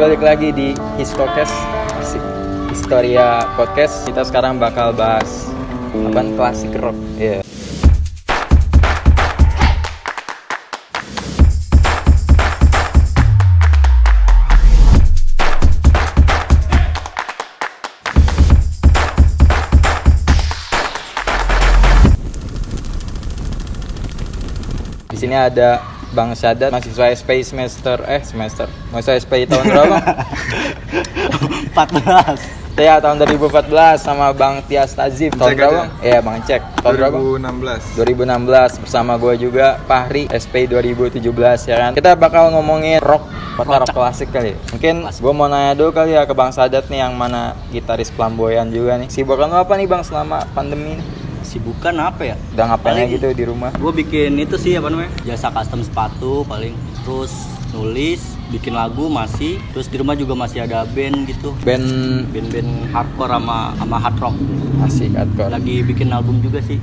Balik lagi di Histocast. Historia Podcast Kita sekarang bakal bahas Apaan klasik rock Iya Di sini ada Bang Sadat, mahasiswa SP semester eh semester, mahasiswa SP tahun berapa? 14 Ya tahun 2014 sama Bang Tias Tazim tahun Cek berapa? Iya Bang Cek tahun berapa? 2016 2016 bersama gue juga Fahri SP 2017 ya kan kita bakal ngomongin rock kota rock klasik kali ya. mungkin gue mau nanya dulu kali ya ke Bang Sadat nih yang mana gitaris flamboyan juga nih sibukan lo apa nih Bang selama pandemi ini? Sibukan apa ya? udah ngapain Paling- gitu di rumah? Gue bikin itu sih apa namanya? Jasa custom sepatu paling. Terus nulis, bikin lagu masih. Terus di rumah juga masih ada band gitu. Band Band-band hardcore sama, sama hard rock. Asik hardcore. Lagi bikin album juga sih.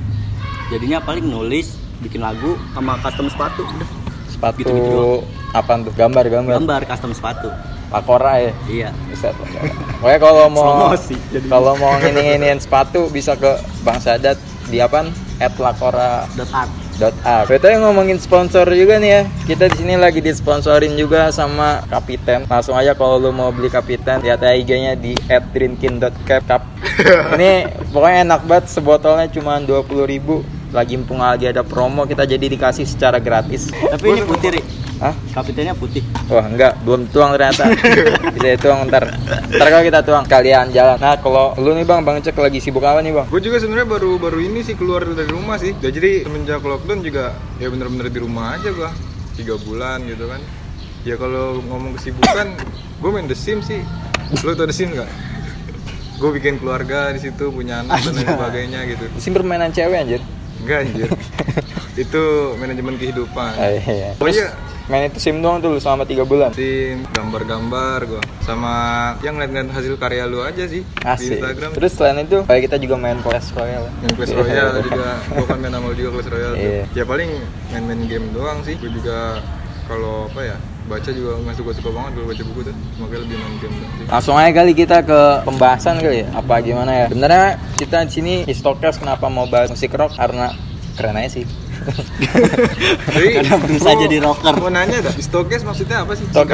Jadinya paling nulis, bikin lagu sama custom sepatu. Udah. Sepatu Gitu-gitu doang. apaan tuh? Gambar gambar? Gambar custom sepatu. Pakora ya Iya Pakora. Pokoknya kalau mau kalau mau ngini-nginiin sepatu bisa ke Bang Sadat di apaan? @lakora Dot art dot art. BTW ngomongin sponsor juga nih ya. Kita di sini lagi disponsorin juga sama Kapiten. Langsung aja kalau lu mau beli Kapiten, lihat IG-nya di @drinkin.cap. Ini pokoknya enak banget sebotolnya cuma 20.000 lagi mumpung lagi ada promo kita jadi dikasih secara gratis. Tapi ini putih Hah? Kapitennya putih Wah enggak, belum tuang ternyata Bisa tuang ntar Ntar kalau kita tuang, kalian jalan Nah kalau lu nih bang, bang cek lagi sibuk apa nih bang? Gue juga sebenarnya baru baru ini sih keluar dari rumah sih. Jadi semenjak lockdown juga ya bener-bener di rumah aja gua tiga bulan gitu kan. Ya kalau ngomong kesibukan, gue main The Sims sih. Lo tau The Sims gak? Gue bikin keluarga di situ punya anak dan lain sebagainya gitu. Sim permainan cewek anjir Enggak anjir. Itu manajemen kehidupan. oh, iya. Oh iya, Main itu sim doang tuh selama 3 bulan. Sim, gambar-gambar gua. Sama yang ngeliat-ngeliat hasil karya lu aja sih di Asik. Instagram. Terus selain itu, kayak kita juga main Clash Royale. Main Clash Royale juga. Gue kan main sama juga Clash Royale. Tuh. Iya. ya paling main-main game doang sih. Gue juga kalau apa ya baca juga nggak suka-suka banget kalau baca buku tuh. Makanya lebih main game Langsung aja kali kita ke pembahasan kali ya. Apa gimana ya? Sebenarnya kita di sini Histokers kenapa mau bahas musik rock? Karena keren aja sih Karena gua jadi rocker. mau nanya dah Stokes maksudnya apa sih? Apa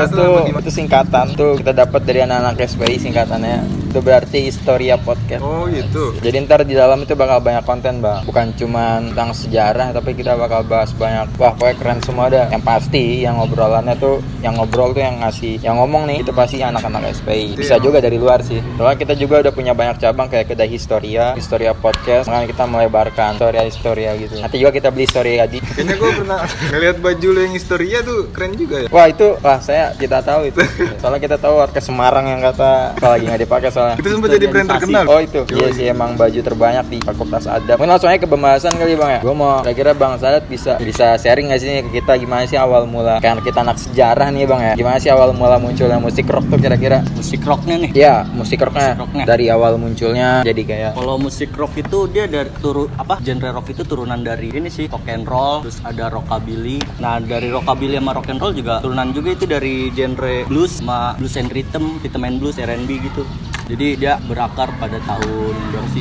gimana? itu singkatan tuh kita dapat dari anak-anak SPI singkatannya. Itu berarti Historia Podcast. Oh gitu. Jadi ntar di dalam itu bakal banyak konten bang. Bukan cuma tentang sejarah Tapi kita bakal bahas banyak. Wah pokoknya keren semua dah. Yang pasti yang ngobrolannya tuh Yang ngobrol tuh yang ngasih Yang ngomong nih Itu pasti anak-anak SPI Bisa Iya. juga dari luar sih. Soalnya kita juga udah punya banyak cabang Kayak kedai Historia Historia Podcast. Makanya kita melebarkan Historia-historia gitu. Nanti juga kita beli Historia di kayaknya gue pernah ngeliat baju lu yang historia tuh keren juga ya Wah itu, wah saya kita tahu itu. Soalnya kita tahu warga Semarang yang kata kalau lagi nggak dipakai soalnya. itu sempat jadi brand terkenal Oh itu, Yoi. iya sih emang baju terbanyak di Fakultas Adab. Mungkin langsung aja ke pembahasan kali bang ya. Gue mau kira-kira bang Sadat bisa bisa sharing nggak sih nih ke kita gimana sih awal mula karena kita anak sejarah nih bang ya. Gimana sih awal mula munculnya musik rock tuh kira-kira? Musik rocknya nih Iya musik rocknya, Musik rocknya. dari awal munculnya jadi kayak Kalau musik rock itu dia dari turun apa genre rock itu turunan dari ini sih rock and roll, terus ada rockabilly. Nah dari rockabilly sama rock and roll juga turunan juga itu dari genre blues sama blues and rhythm, and blues, R&B gitu. Jadi dia berakar pada tahun?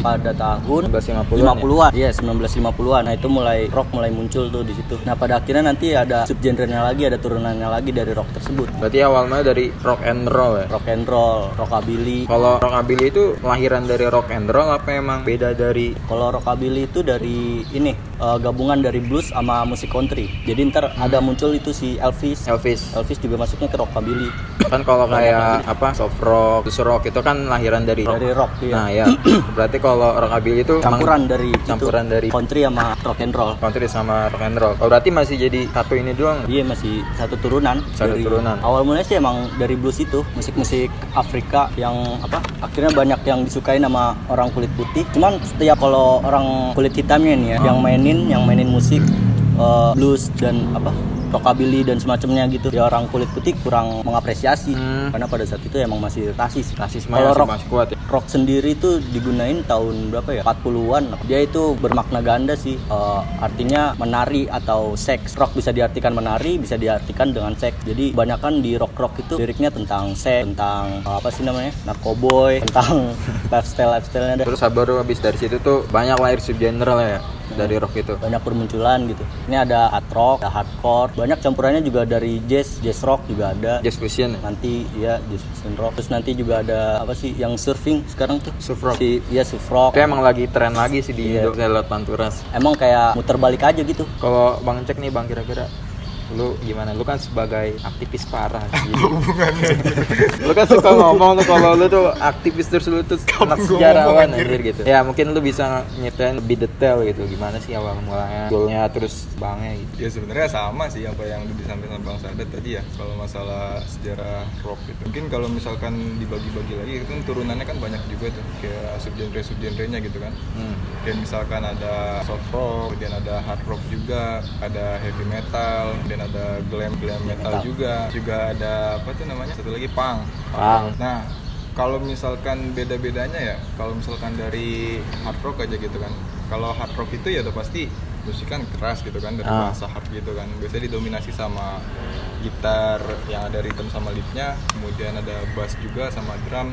Pada tahun 1950-an 50-an. Iya, 1950-an. Nah, itu mulai rock mulai muncul tuh di situ. Nah, pada akhirnya nanti ada subgenrenya lagi, ada turunannya lagi dari rock tersebut. berarti awal mula dari rock and roll ya. Rock and roll, rockabilly. Kalau rockabilly itu lahiran dari rock and roll apa emang beda dari Kalau rockabilly itu dari ini eh, gabungan dari blues sama musik country. Jadi ntar ada muncul itu si Elvis. Elvis? Elvis juga masuknya ke rockabilly. kan kalau kayak apa soft rock, blues rock itu kan lahiran dari rock. Dari rock iya. Nah ya, berarti kalau rockabilly itu campuran dari itu, campuran dari country sama rock and roll. country sama rock and roll. Oh, berarti masih jadi satu ini doang. Iya masih satu turunan. Satu Dari- turunan. Awal mulanya sih emang dari blues itu, musik-musik Afrika yang apa? Akhirnya banyak yang disukai sama orang kulit putih. Cuman setiap kalau orang kulit hitamnya nih ya, yang mainin, yang mainin musik eh, blues dan apa? rockabilly dan semacamnya gitu. Ya orang kulit putih kurang mengapresiasi. Hmm. karena pada saat itu emang masih rasis. Rasis kalau masih rock masih kuat ya. rock sendiri itu digunain tahun berapa ya? 40-an dia itu bermakna ganda sih. Eh, artinya menari atau seks. Rock bisa diartikan menari bisa diartikan dengan seks. Jadi kebanyakan di rock rock itu liriknya tentang seks tentang eh, apa sih namanya? Narkoboy tentang lifestyle lifestylenya Terus baru habis dari situ tuh banyak lahir subgenre lah ya dari rock itu. banyak bermunculan gitu ini ada hard rock ada hardcore banyak campurannya juga dari jazz jazz rock juga ada Jazz fusion ya. nanti ya jazz fusion rock terus nanti juga ada apa sih yang surfing sekarang tuh Surf rock. si ya surf rock Itu emang lagi tren lagi sih di Iya. Indo Panturas. emang kayak muter balik aja gitu Kalau Bang Cek nih Bang kira-kira lu gimana? Lu kan sebagai aktivis parah sih. lu kan suka ngomong tuh kalau lu tuh aktivis terus lu tuh anak sejarawan anjir gitu. Ya mungkin lu bisa nyeritain lebih detail gitu gimana sih awal mulanya, goalnya terus bangnya gitu. Ya sebenarnya sama sih apa yang udah disampaikan Bang Sadat tadi ya kalau masalah sejarah rock itu. Mungkin kalau misalkan dibagi-bagi lagi itu kan turunannya kan banyak juga tuh kayak subgenre subgenrenya gitu kan. Hmm. Kayak misalkan ada soft rock, kemudian ada hard rock juga, ada heavy metal, kemudian ada glam glam metal Metal. juga, juga ada apa tuh namanya satu lagi punk. Punk. Nah kalau misalkan beda-bedanya ya, kalau misalkan dari hard rock aja gitu kan. Kalau hard rock itu ya udah pasti musik kan keras gitu kan dari Ah. bahasa hard gitu kan. Biasanya didominasi sama gitar yang ada rhythm sama leadnya, kemudian ada bass juga sama drum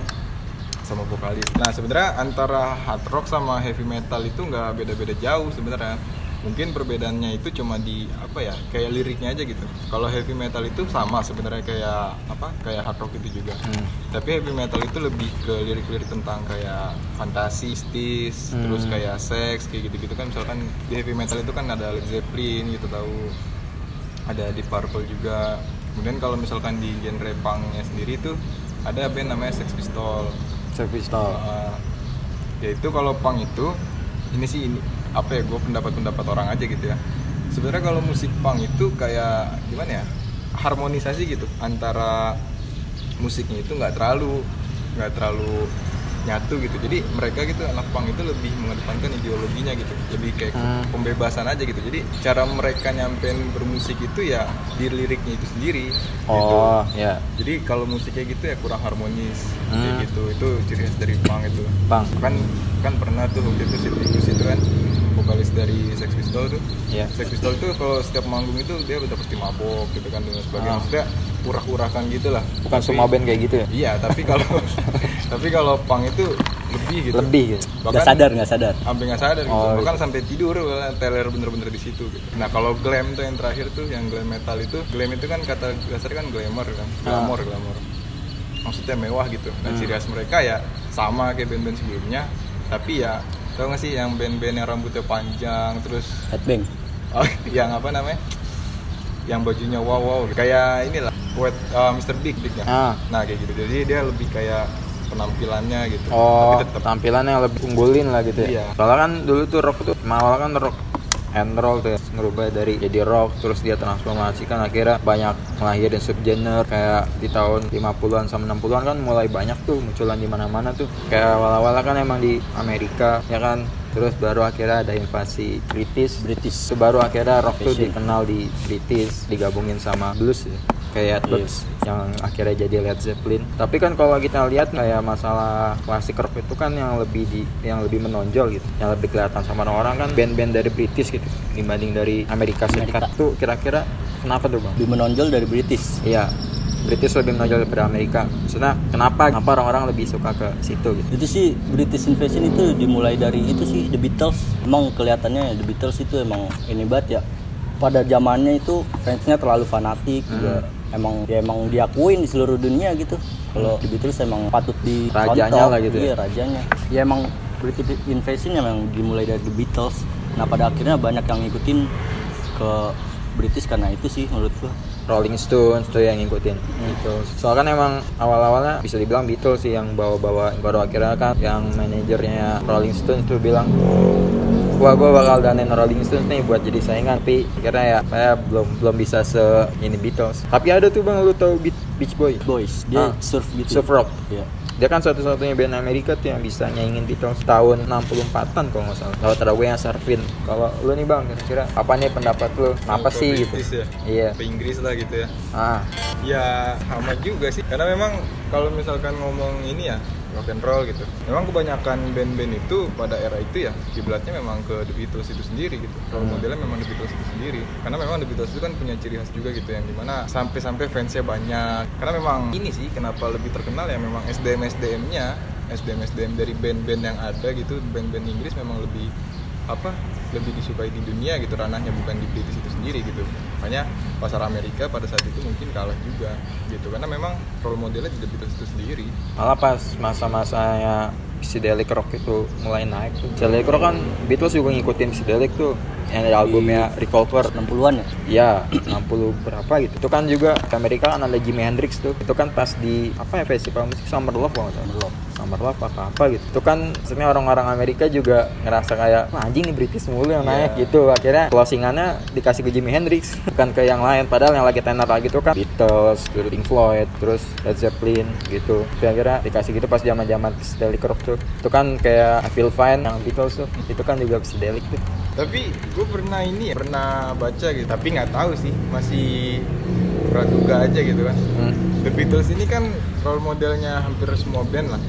sama vokalis. Nah sebenarnya antara hard rock sama heavy metal itu nggak beda-beda jauh sebenarnya. Mungkin perbedaannya itu cuma di apa ya kayak liriknya aja gitu. Kalau heavy metal itu sama sebenarnya kayak apa kayak hard rock itu juga. Hmm. Tapi heavy metal itu lebih ke lirik-lirik tentang kayak fantasi, stis, Hmm. terus kayak seks kayak gitu-gitu kan. Misalkan di heavy metal itu kan ada Led Zeppelin gitu tahu, ada Deep Purple juga. Kemudian kalau misalkan di genre punknya sendiri itu ada band namanya Sex Pistol. Sex Pistol. Uh, yaitu kalau punk itu ini sih ini apa ya gue pendapat-pendapat orang aja gitu ya sebenarnya kalau musik punk itu kayak gimana ya harmonisasi gitu antara musiknya itu nggak terlalu nggak terlalu nyatu gitu jadi mereka gitu anak punk itu lebih mengedepankan ideologinya gitu lebih kayak Hmm. pembebasan aja gitu jadi cara mereka nyampein bermusik itu ya di liriknya itu sendiri gitu. Oh, ya. Jadi kalau musiknya gitu ya kurang harmonis Hmm. gitu. Itu ciri khas dari punk itu. Bang. Kan kan pernah tuh waktu itu Vicious itu kan dari Sex Pistol tuh. Iya. Sex Pistol tuh kalau setiap manggung itu dia udah pasti mabok gitu kan dan sebagainya. Ah. Maksudnya urah-urakan gitu lah. Bukan Tapi- semua band kayak gitu ya? Iya, tapi kalau tapi kalau punk itu lebih gitu. Lebih gitu. nggak sadar nggak sadar Sampai nggak sadar gitu. Oh, Bahkan sampai tidur teler bener-bener di situ gitu. Nah, kalau glam tuh yang terakhir tuh yang glam metal itu, glam itu kan kata dasarnya kan glamour kan. Glamour, glamour. Maksudnya mewah gitu. Nah, ciri khas mereka ya sama kayak band-band sebelumnya, tapi ya tau gak sih yang band-band yang rambutnya panjang terus headbang oh, yang apa namanya? Yang bajunya wow wow kayak inilah buat uh, Mr. Big Bignya. Ah. Nah, kayak gitu. Jadi dia lebih kayak penampilannya gitu. Oh, tapi tetap tampilannya lebih unggulin lah gitu ya. Iya. Soalnya kan dulu tuh rock tuh awal kan rock and roll tuh ngerubah dari jadi rock terus dia transformasi kan akhirnya banyak ngelahirin subgenre kayak di tahun 50-an sama 60-an kan mulai banyak tuh munculan di mana-mana tuh. Kayak awal-awal kan emang di Amerika ya kan? Terus baru akhirnya ada invasi British. British. Baru akhirnya rock tuh dikenal di British digabungin sama blues ya kayak Yardbirds yang akhirnya jadi Led Zeppelin. Tapi kan kalau kita lihat kayak masalah klasik rock itu kan yang lebih di yang lebih menonjol gitu yang lebih kelihatan sama orang kan band-band dari British gitu. Dibanding dari Amerika Serikat Amerika. tuh kira-kira kenapa tuh bang? lebih menonjol dari British. Iya British lebih menonjol daripada Amerika. Maksudnya kenapa kenapa orang-orang lebih suka ke situ gitu? Itu sih British Invasion itu dimulai dari itu sih The Beatles. Emang kelihatannya The Beatles itu emang ini banget ya. Pada zamannya itu fansnya terlalu fanatik Hmm. juga emang ya emang diakuin di seluruh dunia gitu. Kalau The Beatles emang patut di Rajanya lah gitu ya? iya rajanya. Ya emang British Invasion emang dimulai dari The Beatles. Nah pada akhirnya banyak yang ngikutin ke British karena itu sih menurut gua. Rolling Stones tuh yang ngikutin. Gitu. Soalnya kan emang awal-awalnya bisa dibilang Beatles sih yang bawa-bawa. Baru akhirnya kan yang manajernya Rolling Stones tuh bilang wah gue bakal danin Rolling Stones nih buat jadi saingan tapi akhirnya ya saya belum belum bisa se ini Beatles. Tapi ada tuh bang lu tahu Beach, Beach Boy? Boys. Dia Ah. surf gitu. Surf rock. Iya. dia kan satu-satunya band Amerika tuh yang bisa nyaingin Beatles tahun 64an kalau nggak salah. Lewat Rawaya Sarvin. Kalau lu nih bang kira-kira apa nih pendapat lu? Apa Ke sih gitu? ya? iya. Ke Inggris lah gitu ya. Ah. Ya sama juga sih. Karena memang kalau misalkan ngomong ini ya rock and roll gitu. Memang kebanyakan band-band itu pada era itu ya kiblatnya memang ke The Beatles itu sendiri gitu. Role Hmm. modelnya memang The Beatles itu sendiri. Karena memang The Beatles itu kan punya ciri khas juga gitu yang di mana sampai-sampai fansnya banyak. Karena memang ini sih kenapa lebih terkenal ya memang SDM SDM nya SDM SDM dari band-band yang ada gitu band-band Inggris memang lebih apa lebih disukai di dunia gitu ranahnya bukan di British itu sendiri gitu makanya pasar Amerika pada saat itu mungkin kalah juga gitu karena memang role modelnya di The Beatles itu sendiri malah pas masa-masanya psychedelic rock itu mulai naik tuh psychedelic rock kan Beatles juga ngikutin psychedelic tuh yang dari albumnya Revolver 60-an ya Ya, 60 berapa gitu. Itu kan juga ke Amerika kan ada Jimi Hendrix tuh. Itu kan pas di apa ya festival musik Summer Love kalau salah. Summer Love. Summer Love apa apa gitu. Itu kan maksudnya orang-orang Amerika juga ngerasa kayak Wah, anjing nih British mulu yang naik Iya. gitu. Akhirnya closingannya dikasih ke Jimi Hendrix bukan ke yang lain. Padahal yang lagi tenar lagi tuh kan Beatles, terus Pink Floyd, terus Led Zeppelin gitu. Tapi akhirnya dikasih gitu pas zaman-zaman psychedelic rock tuh. Itu kan kayak I Feel Fine yang Beatles tuh. Itu kan juga psychedelic tuh. tapi gue pernah ini ya pernah baca gitu tapi nggak tahu sih masih praduga aja gitu kan Hmm. The Beatles ini kan role modelnya hampir semua band lah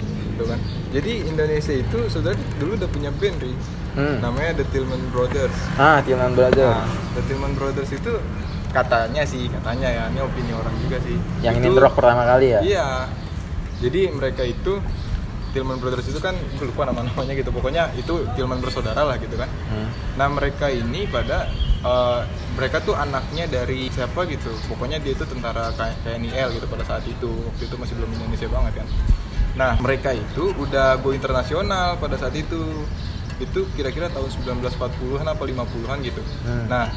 gitu kan jadi Indonesia itu sudah dulu udah punya band Ri. Hmm. namanya The Tillman Brothers Ah, Tillman Brothers. Nah, The Tillman Brothers itu katanya sih katanya ya ini opini orang juga sih yang ini Itu- rock pertama kali ya? Iya. Jadi mereka itu Tillman Brothers itu kan gue lupa nama namanya gitu. Pokoknya itu Tillman bersaudara lah gitu kan. Hmm. Nah mereka ini pada eh, mereka tuh anaknya dari siapa gitu. Pokoknya dia itu tentara KNIL gitu pada saat itu. Waktu itu masih belum Indonesia banget kan. Nah mereka itu udah go internasional pada saat itu. Itu kira-kira tahun 1940-an apa 50-an gitu. Hmm. Nah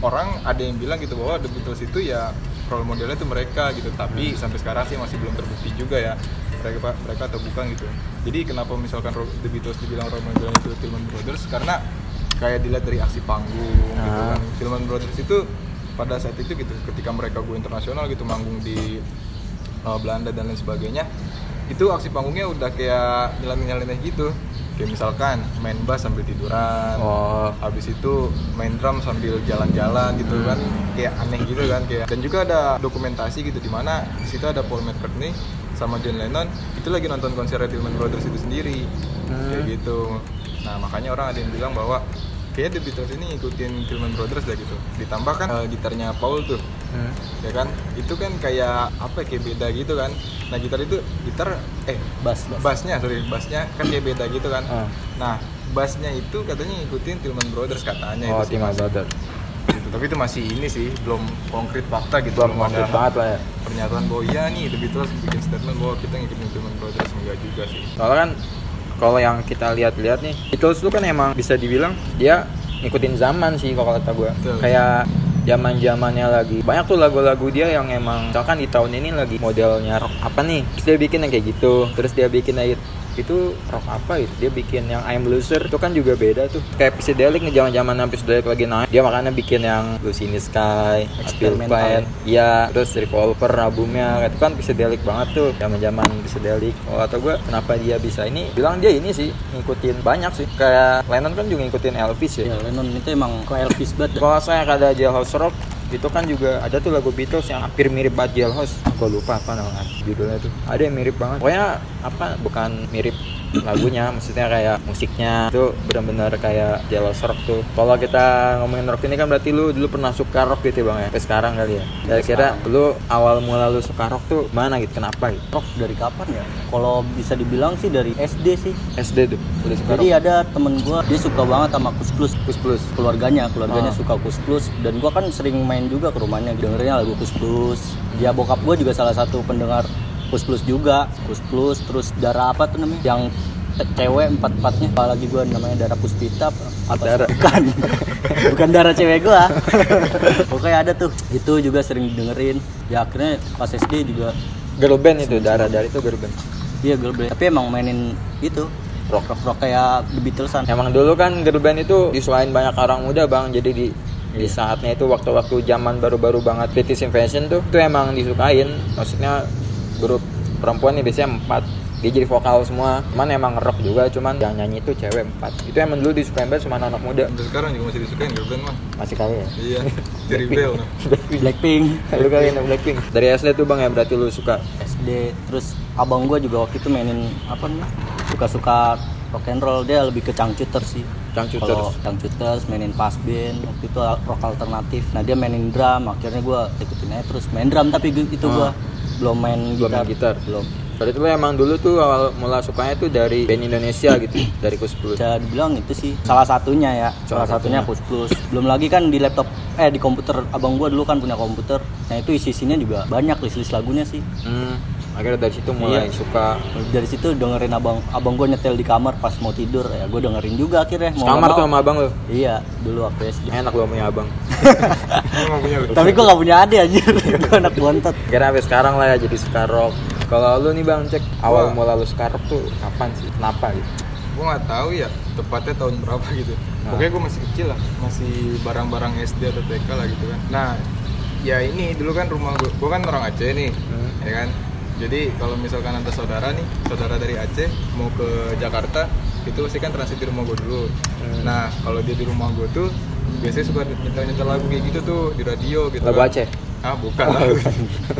orang ada yang bilang gitu bahwa The Beatles itu ya role modelnya itu mereka gitu tapi sampai sekarang sih masih belum terbukti juga ya mereka mereka atau bukan gitu jadi kenapa misalkan The Beatles dibilang role modelnya itu Tillman Brothers karena kayak dilihat dari aksi panggung gitu Ah. kan Tillman Brothers itu pada saat itu gitu ketika mereka go internasional gitu manggung di uh, Belanda dan lain sebagainya itu aksi panggungnya udah kayak nyeleneh-nyeleneh gitu kayak misalkan main bass sambil tiduran Oh. habis itu main drum sambil jalan-jalan gitu Hmm. kan kayak aneh gitu kan kayak dan juga ada dokumentasi gitu di mana di situ ada Paul McCartney sama John Lennon itu lagi nonton konser Tillman Brothers itu sendiri Hmm. kayak gitu nah makanya orang ada yang bilang bahwa kayak The Beatles ini ngikutin Tillman Brothers dah gitu ditambah kan eh, gitarnya Paul tuh Hmm. ya kan itu kan kayak apa ya, kayak beda gitu kan nah gitar itu gitar eh Bass, bass. bassnya sorry bassnya kan kayak beda gitu kan Ah. nah bassnya itu katanya ngikutin Tillman Brothers katanya Oh, itu sih, Tillman. Brothers. Gitu. tapi itu masih ini sih belum konkret fakta gitu Belum konkret ada banget lah ya. pernyataan bahwa iya nih The Beatles bikin statement bahwa kita ngikutin Tillman Brothers enggak juga sih Soalnya kan kalau yang kita lihat-lihat nih, Beatles tuh kan emang bisa dibilang dia ngikutin zaman sih kalau kata gue. Kayak zaman zamannya lagi. Banyak tuh lagu-lagu dia yang emang misalkan di tahun ini lagi modelnya rock apa nih. Terus dia bikin yang kayak gitu. Terus dia bikin itu rock apa itu dia bikin yang I'm Loser. Itu kan juga beda tuh. Kayak Psychedelic nih zaman zaman Psychedelic lagi naik. Dia makanya bikin yang Lucy in the Sky Experimental. Iya terus Revolver albumnya. Itu kan Psychedelic banget tuh. Zaman zaman Psychedelic oh atau gue kenapa dia bisa ini? Bilang dia ini sih ngikutin banyak sih. Kayak Lennon kan juga ngikutin Elvis ya. Ya Lennon itu emang ke Elvis banget. kalau saya ada Jailhouse Rock itu kan juga ada tuh lagu Beatles yang hampir mirip banget Jailhouse gue lupa apa namanya judulnya tuh. Ada yang mirip banget. Pokoknya apa bukan mirip lagunya maksudnya kayak musiknya itu benar-benar kayak Jailhouse Rock tuh kalau kita ngomongin rock ini kan berarti lu dulu pernah suka rock gitu ya bang ya sampai sekarang kali ya kira-kira lu awal mula lu suka rock tuh mana gitu kenapa gitu Rock dari kapan ya? Kalau bisa dibilang sih dari SD sih. SD tuh udah suka Jadi rock ada temen gua dia suka banget sama Kus Plus. plus plus Keluarganya, keluarganya Ah. suka Kus Plus dan gua kan sering main juga ke rumahnya dengernya lagu Kus Plus. Ya bokap gua juga salah satu pendengar Kus Plus juga. Kus Plus terus darah apa tuh namanya? Yang cewek empat empatnya apalagi gua namanya darah puspita apa Darah. bukan bukan darah cewek gua pokoknya ada tuh itu juga sering dengerin ya akhirnya pas SD juga girl band itu darah dari itu girl band Iya girl band. Tapi emang mainin itu rock rock rock kayak The Beatlesan. Emang dulu kan girl band itu disukain banyak orang muda bang, jadi di di Iya. saatnya itu waktu-waktu zaman baru-baru banget British Invasion tuh itu emang disukain. Maksudnya grup perempuan nih biasanya empat. Dia jadi vokal semua. Cuman emang rock juga cuman yang nyanyi itu cewek empat. Itu emang dulu disukain banget sama anak muda. Sampai sekarang juga masih disukain girl band mah. masih kali ya? Iya. Jadi bel. nah. Blackpink. Lu kali anak Blackpink. Dari SD tuh bang ya berarti lu suka? SD terus abang gua juga waktu itu mainin apa nih suka-suka rock and roll. Dia lebih ke cangcuter sih. Cangcuters. kalau cangcuters mainin pas band. Waktu itu rock alternatif. Nah dia mainin drum. Akhirnya gua ikutin aja terus. Main drum tapi itu gua belum main Belum gitar main gitar. belum. Berarti lu emang dulu tuh awal mula sukanya tuh dari band Indonesia gitu dari Kus Plus. Bisa dibilang itu sih salah satunya ya. Salah salah, satunya. plus plus. Belum lagi kan di laptop eh di komputer. Abang gua dulu kan punya komputer. Nah itu isi isinya juga banyak list list lagunya sih. Hmm, akhirnya dari situ mulai Iya. suka. Dari situ dengerin abang abang gua nyetel di kamar pas mau tidur. Ya gua dengerin juga akhirnya mau kamar tuh sama abang lu? Iya dulu waktu SD enak lu punya abang. Tapi gua gak punya adik anjir. Gua anak bontot. Kira sampai sekarang lah ya jadi suka rock kalau lu nih bang cek awal mula lu suka rock tuh kapan sih? Kenapa gitu? Gue nggak tahu ya tepatnya tahun berapa gitu. Nah. pokoknya gue masih kecil lah masih barang-barang SD atau TK lah gitu kan. Nah ya ini dulu kan rumah gue gue kan orang Aceh nih Hmm. ya kan jadi kalau misalkan antar saudara nih saudara dari Aceh mau ke Jakarta itu pasti kan transit di rumah gue dulu Hmm. nah kalau dia di rumah gue tuh biasanya suka nyetel-nyetel lagu kayak gitu tuh di radio gitu lagu kan. Aceh ah bukan lagu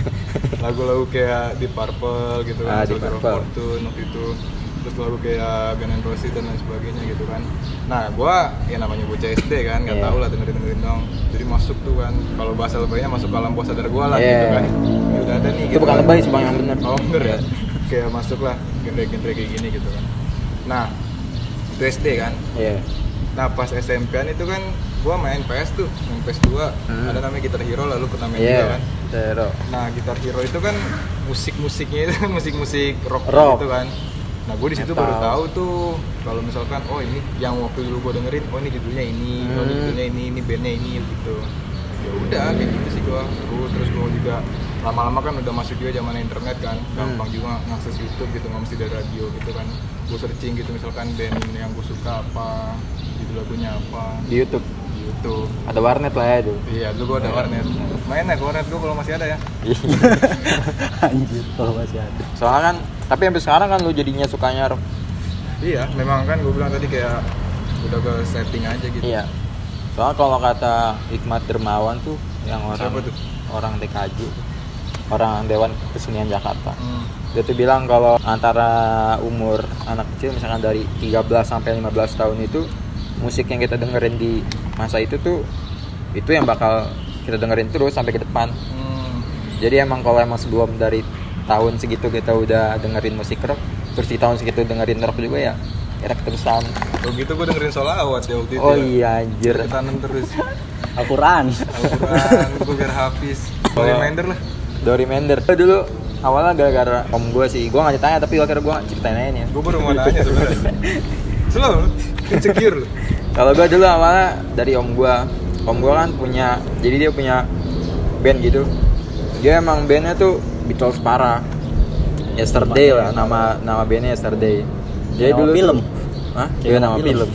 lagu-lagu kayak di Purple gitu Ah, kan Soldier of Purple. Fortune waktu itu terus lagu kayak Guns Roses dan lain sebagainya gitu kan nah gua ya namanya bocah SD kan nggak Iya. tahu lah dengerin dengerin dong jadi masuk tuh kan kalau bahasa lebaynya masuk ke alam bawah sadar gua lah Iya. gitu kan ya udah ada nih itu gitu bukan kan. lebay sih bang yang bener oh bener ya kayak masuk lah genre-genre kayak gini gitu kan nah itu SD kan iya nah pas SMP-an itu kan gua main PS tuh main PS 2 Hmm. ada namanya Guitar Hero lalu pernah main iya juga kan Zero. Nah, Gitar Hero itu kan musik-musiknya itu kan musik-musik rock, Rock. gitu kan. Nah, gue di situ baru tahu tuh kalau misalkan oh ini yang waktu dulu gue dengerin, oh ini judulnya ini, oh ini Hmm. judulnya ini, ini bandnya ini gitu. Ya udah kayak gitu sih gue. Terus terus gue juga lama-lama kan udah masuk juga zaman internet kan, gampang Hmm. juga ngakses YouTube gitu, nggak mesti dari radio gitu kan. Gue searching gitu misalkan band yang gue suka apa, judul lagunya apa di YouTube di YouTube. ada warnet lah ya itu Iya, dulu gue ada warnet. Main ya warnet gue kalau masih ada ya. anjir kalau masih ada soalnya kan tapi sampai sekarang kan lu jadinya sukanya rock Iya, memang kan gue bilang tadi kayak udah ke setting aja gitu. iya soalnya kalau kata Hikmat Dermawan tuh yang orang Siapa tuh? orang TKJ orang Dewan Kesenian Jakarta Hmm. dia tuh bilang kalau antara umur anak kecil misalkan dari 13 sampai 15 tahun itu musik yang kita dengerin di masa itu tuh itu yang bakal kita dengerin terus sampai ke depan Hmm. jadi emang kalau emang sebelum dari tahun segitu kita udah dengerin musik rock terus di tahun segitu dengerin rock juga ya kira keterusan Kalau gitu gue dengerin solawat ya waktu itu. oh ya. iya anjir Ketanan terus. Al-Quran Al-Quran, gue biar hafiz. Oh. Reminder lah. do reminder dulu awalnya gara-gara om gue sih gue gak ditanya tapi akhirnya gue ceritain aja nih. Gue baru mau nanya sebenarnya. Selalu insecure lu. Kalau gue dulu awalnya dari om gue, om gue kan punya, jadi dia punya band gitu. Dia emang bandnya tuh Beatles parah. Yesterday lah nama nama bandnya Yesterday. Jadi Nama dulu film? tuh- Hah? Iya nama nama film. film.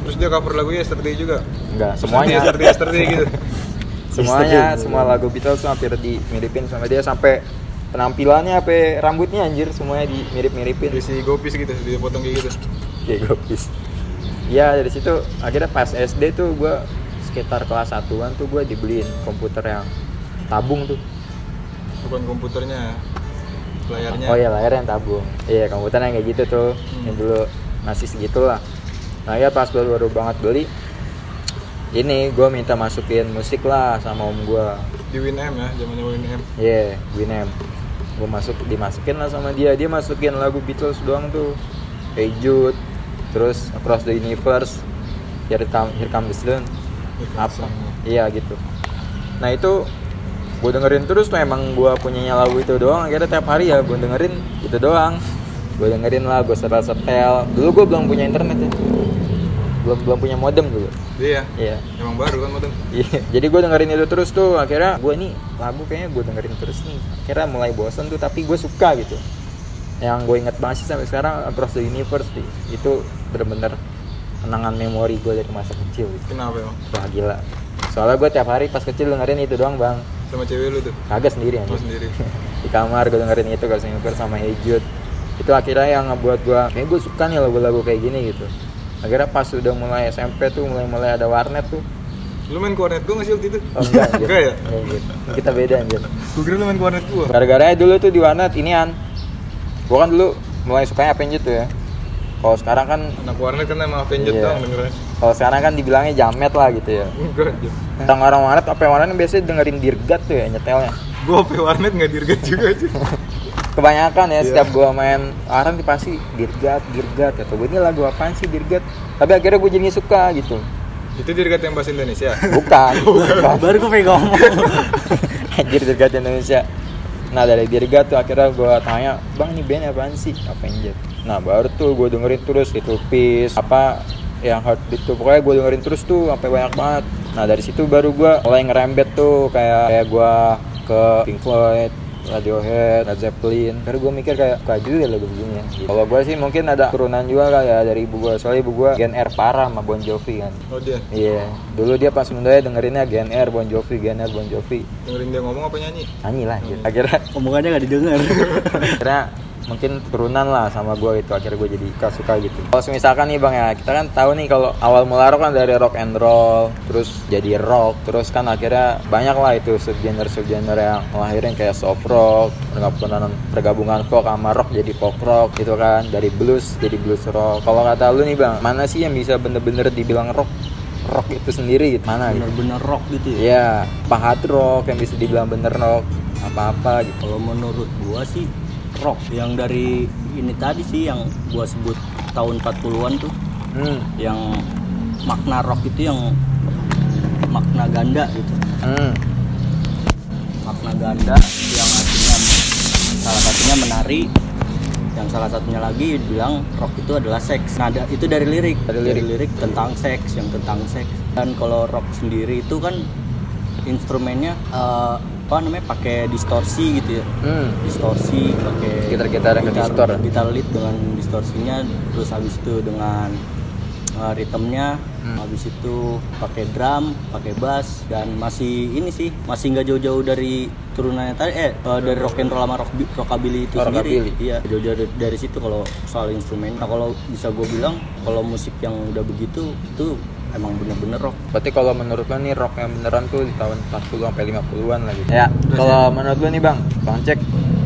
Terus dia cover lagunya Yesterday juga. Enggak, semuanya. Yesterday, yesterday gitu. semuanya, Yesterday. semua lagu Beatles tuh hampir dimiripin sama dia sampai penampilannya sampai rambutnya anjir semuanya dimirip-miripin. Dia si gopis gitu, dia potong kayak gitu. Kayak gopis. Ya dari situ akhirnya pas SD tuh gue sekitar kelas satuan tuh gue dibeliin komputer yang tabung tuh. Bukan komputernya, layarnya. Oh iya layar yang tabung. Iya komputer yang kayak gitu tuh. Yang dulu masih segitu lah. Nah ya pas baru baru banget beli ini gue minta masukin musik lah sama om gue. Di Win M ya, zamannya Win M. Iya Winem. Gue masuk dimasukin lah sama dia. Dia masukin lagu Beatles doang tuh. Hey Jude, terus Across the Universe, Here Come, Here Come the Sun. Apa iya gitu nah itu gue dengerin terus tuh emang gue punyanya lagu itu doang. Akhirnya tiap hari ya gue dengerin itu doang. Gue dengerin lah gue setel setel. Dulu gue belum punya internet ya. Belum belum punya modem dulu. Iya. iya. Emang baru kan modem. Iya, jadi gue dengerin itu terus tuh. Akhirnya gue nih lagu kayaknya gue dengerin terus nih. Akhirnya mulai bosan tuh tapi gue suka gitu. Yang gue inget banget sih sampai sekarang Across the Universe sih. Itu bener-bener kenangan memori gue dari masa kecil. Gitu. Kenapa emang? wah gila. Soalnya gue tiap hari pas kecil dengerin itu doang bang Sama cewek lu tuh. kagak sendiri aja sendiri. di kamar gue dengerin itu the Universe sama Hey Jude itu akhirnya yang ngebuat gua kayak gue suka nih lagu-lagu kayak gini gitu akhirnya pas udah mulai SMP tuh mulai mulai ada warnet tuh Lu main warnet gua nggak sih waktu itu? oh enggak anjir. Enggak ya? Enggak, anjir. kita beda anjir Gua kira lu main warnet gua. gara-gara dulu tuh di warnet inian gua kan dulu mulai sukanya Avenged tuh ya kalau sekarang kan Anak warnet kan emang Avenged Iya. doang dengerin. Kalau sekarang kan dibilangnya jamet lah gitu ya. Aja. orang-orang warnet apa warnet biasanya dengerin dirgat tuh ya nyetelnya. Gua pe warnet nggak dirget juga aja. kebanyakan ya Iya. setiap gua main warnet pasti dirgat dirgat atau gue ini lagu apaan sih dirgat? Tapi akhirnya gue jadi suka gitu. Itu dirget yang bahasa Indonesia. bukan. Bukan. Baru gue pengen ngomong. Anjir dirgat Indonesia. Nah dari dirgat tuh akhirnya gua tanya bang ini band apaan sih? Apa anjir nah baru tuh gue dengerin terus itu peace apa yang heartbeat tuh pokoknya gue dengerin terus tuh sampai banyak banget nah dari situ baru gua mulai ngerembet tuh kayak kayak gua ke Pink Floyd Radiohead, Led Zeppelin. Baru gue mikir kayak kayak juga lagu begini. Gitu. Kalau gue sih mungkin ada turunan juga kali ya dari ibu gue. Soalnya ibu gue Gen R parah sama Bon Jovi kan. Oh dia. Iya, dulu dia pas mudanya dengerinnya Gen R, Bon Jovi, Gen R, Bon Jovi. Dengerin dia ngomong apa nyanyi? Nyanyi lah, gitu. akhirnya, omongannya nggak didengar akhirnya mungkin turunan lah sama gue itu akhirnya gue jadi suka gitu. Kalau misalkan nih bang ya, kita kan tahu nih kalau awal mula rock kan dari rock and roll, terus jadi rock, terus kan akhirnya banyak lah itu subgenre subgenre yang ngelahirin kayak soft rock, pergabungan pergabungan folk sama rock jadi folk rock gitu kan, dari blues jadi blues rock. Kalau kata lu nih bang, mana sih yang bisa bener-bener dibilang rock? Rock itu sendiri gitu mana gitu? bener-bener rock gitu ya Iya, apa hard rock yang bisa dibilang bener rock apa-apa gitu. kalau menurut gua sih rock yang dari ini tadi sih yang gua sebut tahun 40-an tuh. Hmm, yang makna rock itu yang makna ganda gitu. Hmm, makna ganda yang artinya salah satunya menari yang salah satunya lagi bilang rock itu adalah seks. Nah itu dari lirik. Dari lirik. tentang seks yang tentang seks. Dan kalau rock sendiri itu kan instrumennya eh, apa namanya pakai distorsi gitu ya hmm. distorsi pakai Gitar-gitar yang gitar, distor. gitar lead dengan distorsinya terus habis itu dengan uh, ritmenya Hmm. habis itu pakai drum pakai bass dan masih ini sih masih nggak jauh-jauh dari turunannya tadi eh uh, dari rock and roll sama rock rockabilly itu Oh, sendiri rockabilly. iya jauh-jauh dari, dari situ kalau soal instrumen nah kalau bisa gue bilang kalau musik yang udah begitu itu emang bener-bener rock Berarti kalau menurut lo nih rock yang beneran tuh di tahun 40 sampai 50-an lagi. Ya, kalau menurut lo nih Bang, Bang Cek,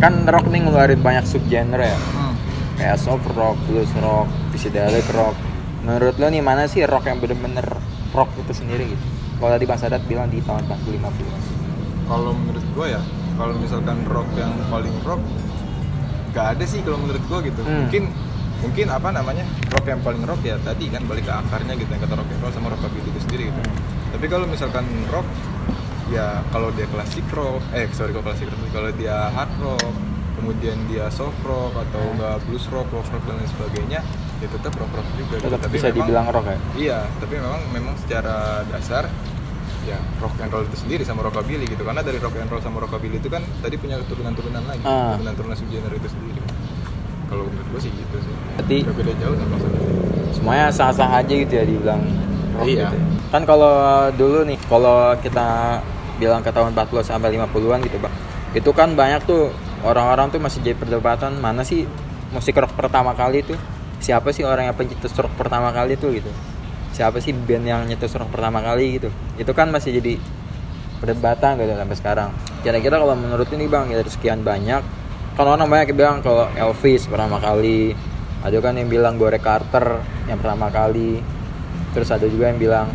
kan rock nih ngeluarin banyak subgenre ya. Hmm. Kayak soft rock, blues rock, psychedelic rock. Menurut lo nih mana sih rock yang bener-bener rock itu sendiri gitu? Kalau tadi Bang Sadat bilang di tahun 40 50-an. Kalau menurut gua ya, kalau misalkan rock yang paling rock, gak ada sih kalau menurut gua gitu. Hmm. Mungkin mungkin apa namanya rock yang paling rock ya tadi kan balik ke akarnya gitu yang kata rock and roll sama rockabilly itu sendiri gitu. Tapi kalau misalkan rock ya kalau dia klasik rock, eh sorry kalau klasik rock, kalau dia hard rock, kemudian dia soft rock atau enggak blues rock, rock rock dan lain sebagainya, ya tetap rock rock juga. gitu. Tetap Tapi bisa memang- dibilang rock ya. Iya, tapi memang memang secara dasar ya rock and roll itu sendiri sama rockabilly gitu karena dari rock and roll sama rockabilly itu kan tadi punya turunan-turunan lagi Ah. turunan-turunan subgenre itu sendiri kalau menurut gue sih gitu sih Berarti Gak beda jauh sama sama semuanya sah-sah aja gitu ya dibilang rock Iya. gitu. ya. Kan kalau dulu nih, kalau kita bilang ke tahun 40 sampai 50-an gitu, Bang. Itu kan banyak tuh orang-orang tuh masih jadi perdebatan mana sih musik rock pertama kali tuh? Siapa sih orang yang pencetus rock pertama kali tuh gitu? Siapa sih band yang nyetus rock pertama kali gitu? Itu kan masih jadi perdebatan gitu sampai sekarang. Kira-kira kalau menurut ini Bang, ya dari sekian banyak kan orang banyak yang bilang kalau Elvis pertama kali. Ada kan yang bilang Gore Carter yang pertama kali. Terus ada juga yang bilang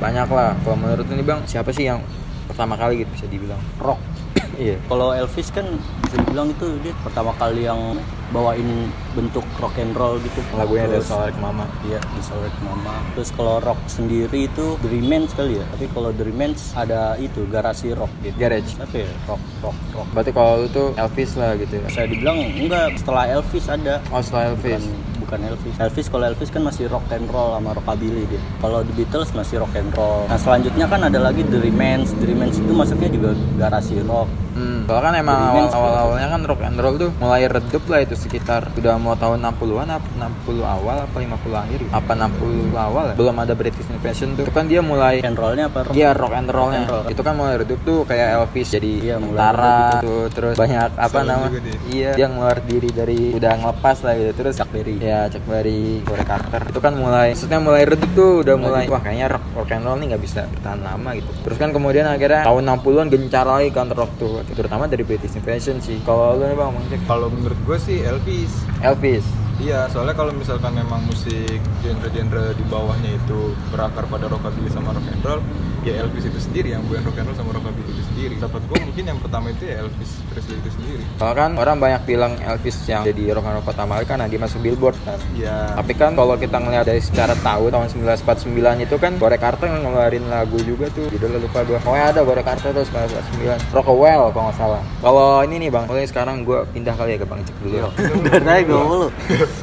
banyak lah. Kalau menurut ini bang siapa sih yang pertama kali gitu bisa dibilang? Rock iya Kalau Elvis kan bisa dibilang itu dia pertama kali yang bawain bentuk rock and roll gitu. lagunya Solar ke Mama Iya, di Solid Mama. Terus kalau rock sendiri itu The Remains kali ya. Tapi kalau The Remains ada itu garasi rock gitu. Garage. Apa ya? Rock, rock, rock. berarti kalau tuh Elvis lah gitu ya Saya dibilang enggak setelah Elvis ada. oh setelah Elvis Bukan, bukan Elvis. Elvis kalau Elvis kan masih rock and roll sama rockabilly dia. Kalau The Beatles masih rock and roll. Nah selanjutnya kan ada lagi The Remains. The Remains itu masuknya juga garasi rock. hmm. Soalnya kan emang awal awal awalnya kan rock and roll tuh mulai redup lah itu sekitar udah mau tahun 60-an apa 60 awal apa 50 akhir gitu. Apa 60 awal ya? Belum ada British Invasion tuh. Itu kan dia mulai Rock and rollnya apa? Rock? Iya rock and rollnya Rock and roll. itu kan mulai redup tuh kayak Elvis jadi Iya, mulai tentara gitu terus banyak apa nama iya dia ngeluar diri dari udah ngelepas lah gitu terus Chuck Berry. ya Chuck Berry Corey Carter itu kan mulai maksudnya mulai redup tuh udah mulai wah kayaknya rock, rock and roll nih nggak bisa bertahan lama gitu terus kan kemudian akhirnya tahun 60-an gencar lagi kan rock tuh terutama dari British Invasion sih kalau lu nih bang Kalau menurut gue sih Elvis. Elvis Iya, soalnya kalau misalkan memang musik genre-genre di bawahnya itu berakar pada rockabilly sama rock and roll, ya Elvis itu sendiri yang bukan rock and roll sama rockabilly itu sendiri. Dapat gue mungkin yang pertama itu ya Elvis Presley itu sendiri. kalau kan orang banyak bilang Elvis yang jadi rock and roll pertama kali kan dia masuk Billboard kan Iya. Tapi kan kalau kita ngelihat dari secara tahun tahun 1949 itu kan Gore Carter ngeluarin lagu juga tuh judulnya lupa gua. Oh ada Gore Carter tuh 1949. Rockawell kalau nggak salah. Kalau ini nih bang, mulai sekarang gua pindah kali ya ke bang Cek dulu. ya. Dari tadi gue mulu.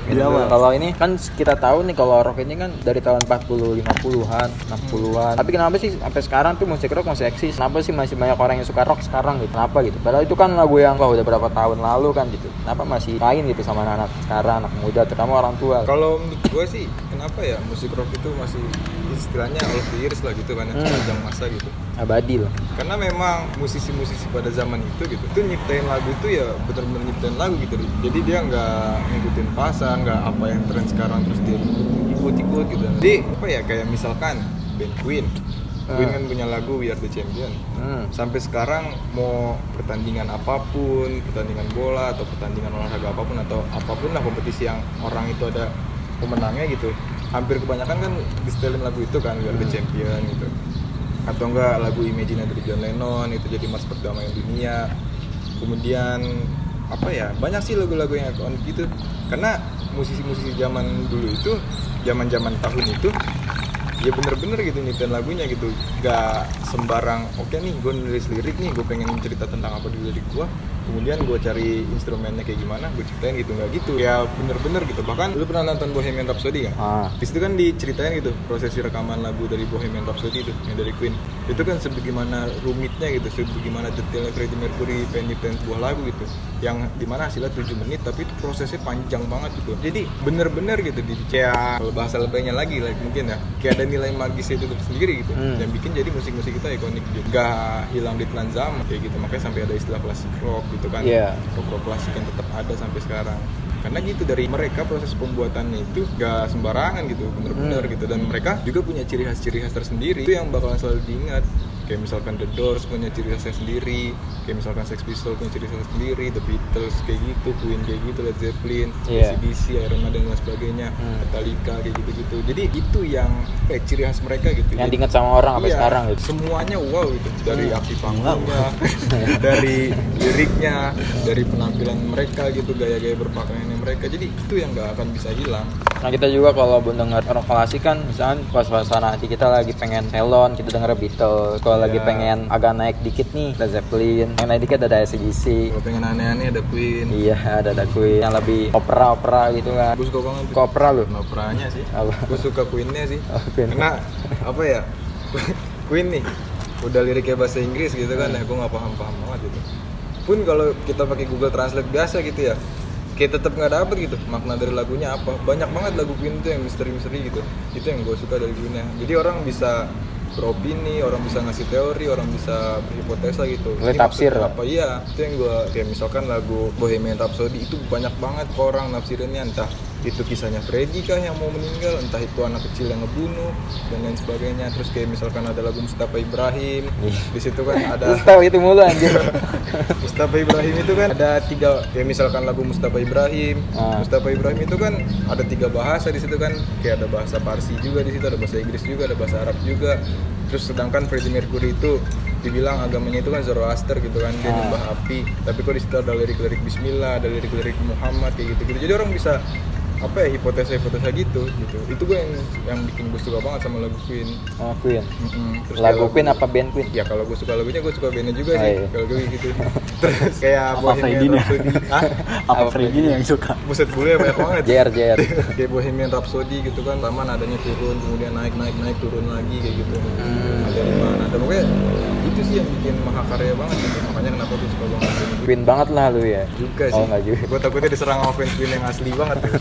Gitu. Kalau ini kan kita tahu nih kalau rock ini kan dari tahun 40 50-an, 60-an. Tapi kenapa sih sampai sekarang tuh musik rock masih eksis? Kenapa sih masih banyak orang yang suka rock sekarang gitu? Kenapa gitu? Padahal itu kan lagu yang wah udah berapa tahun lalu kan gitu. Kenapa masih main gitu sama anak-anak sekarang, anak muda, terutama orang tua? Kalau menurut gue sih, kenapa ya musik rock itu masih istilahnya all the years lah gitu kan, Hmm. sepanjang masa gitu. Abadi loh. Karena memang musisi-musisi pada zaman itu gitu, itu nyiptain lagu itu ya bener-bener nyiptain lagu gitu. Jadi dia nggak ngikutin pasar, nggak apa yang tren sekarang terus dia ikut-ikut gitu. Jadi apa ya kayak misalkan band Queen, Queen Hmm. kan punya lagu We Are The Champion. Hmm. Sampai sekarang mau pertandingan apa pun, pertandingan bola atau pertandingan olahraga apa pun atau apa pun lah kompetisi yang orang itu ada pemenangnya gitu. Hampir kebanyakan kan di setelin lagu itu kan We Are The Hmm. Champion gitu. Atau enggak lagu Imagine dari John Lennon itu jadi mars perdamaian dunia. Kemudian apa ya banyak sih lagu-lagu yang ikonik gitu. Karena musisi-musisi zaman dulu itu zaman-zaman tahun itu ya bener-bener gitu nyiptain lagunya gitu. Gak sembarang oke nih gue nulis lirik nih gue pengen cerita tentang apa di lirik gue kemudian gue cari instrumennya kayak gimana gue ciptain gitu nggak gitu. Ya bener-bener gitu. Bahkan lu pernah nonton Bohemian Rhapsody kan Ah. di situ kan diceritain gitu prosesi rekaman lagu dari Bohemian Rhapsody itu yang dari Queen. Itu kan sebagaimana rumitnya gitu sebagaimana detailnya Freddie Mercury pengen nyiptain sebuah lagu gitu. Yang di mana hasilnya 7 menit tapi itu prosesnya panjang banget gitu. Jadi bener-bener gitu di kayak kalau bahasa lebaynya lagi like, mungkin ya. Kayak ada nilai magis itu sendiri gitu. Hmm. yang bikin jadi musik-musik kita ikonik gitu gak hilang di telan zaman kayak gitu. Makanya sampai ada istilah klasik rock gitu kan. Rock rock klasik yang tetap ada sampai sekarang. Karena gitu dari mereka proses pembuatannya itu gak sembarangan gitu bener-bener Hmm. gitu. Dan mereka juga punya ciri khas ciri khas tersendiri. Itu yang bakalan selalu diingat kayak misalkan The Doors punya ciri khasnya sendiri kayak misalkan Sex Pistols punya ciri khasnya sendiri The Beatles kayak gitu Queen kayak gitu Led Zeppelin. ACDC Iron Maiden dan lain sebagainya Hmm. Metallica kayak gitu-gitu jadi itu yang kayak ciri khas mereka gitu Yang diingat sama orang sampai Iya, sekarang gitu. semuanya wow gitu dari Hmm. aksi panggungnya dari liriknya dari penampilan mereka gitu gaya-gaya berpakaiannya mereka jadi itu yang nggak akan bisa hilang Nah kita juga kalau mendengar rock klasik kan misalkan pas suasana hati kita lagi pengen melon kita denger Beatles kalau lagi Iya. pengen agak naik dikit nih Led Zeppelin. Yang naik dikit ada ACDC kalau pengen aneh-aneh ada Queen. Iya ada ada Queen. Yang lebih opera opera gitu kan. Gue suka banget. Kok opera lu? Nggak perannya sih. Apa? gue suka Queennya sih. Oh, Queen. karena apa ya Queen nih udah liriknya bahasa Inggris gitu kan ya. Gue nggak paham paham banget gitu. Pun kalau kita pakai Google Translate biasa gitu ya kayak tetap nggak dapet gitu makna dari lagunya apa. Banyak banget lagu Queen tuh yang misteri-misteri gitu. Itu yang gue suka dari Queennya. Jadi orang bisa beropini orang bisa ngasih teori orang bisa berhipotesa gitu. Ini tafsir. apa? Iya itu yang gue kayak misalkan lagu Bohemian Rhapsody itu banyak banget orang nafsirinnya entah itu kisahnya Freddy kah yang mau meninggal? Entah itu anak kecil yang ngebunuh dan lain sebagainya. Terus kayak misalkan ada lagu Mustafa Ibrahim. Di situ kan ada tahu itu mulu anjir Mustafa Ibrahim itu kan ada tiga kayak misalkan lagu Mustafa Ibrahim. Ah. Mustafa Ibrahim itu kan ada tiga bahasa di situ kan. Kayak ada bahasa Parsi juga di situ ada bahasa Inggris juga ada bahasa Arab juga. Terus sedangkan Freddie Mercury itu dibilang agamanya itu kan Zoroaster gitu kan. Dia Ah. nyembah api. Tapi kok di situ ada lirik-lirik Bismillah ada lirik-lirik Muhammad kayak gitu gitu jadi orang bisa apa ya hipotesa hipotesa gitu gitu itu gue yang yang bikin gue suka banget sama lagu Queen Oh, Queen. Mm-mm. Terus Lagu Queen apa band Queen? ya kalau gue suka lagunya gue suka bandnya juga Oh, sih iya. kalau gue gitu terus kayak Apa Bohemian? Rhapsody Hah? Apa Apa Freddy yang suka? buset bule banyak banget JR JR. kayak Bohemian Rhapsody gitu kan sama nadanya turun kemudian naik naik naik turun lagi kayak gitu Hmm. ada di mana ada pokoknya itu sih yang bikin mahakarya banget gitu makanya kenapa gue suka banget Queen banget lah lu ya. juga sih Oh, enggak juga. gue takutnya diserang sama fans Queen yang asli banget tuh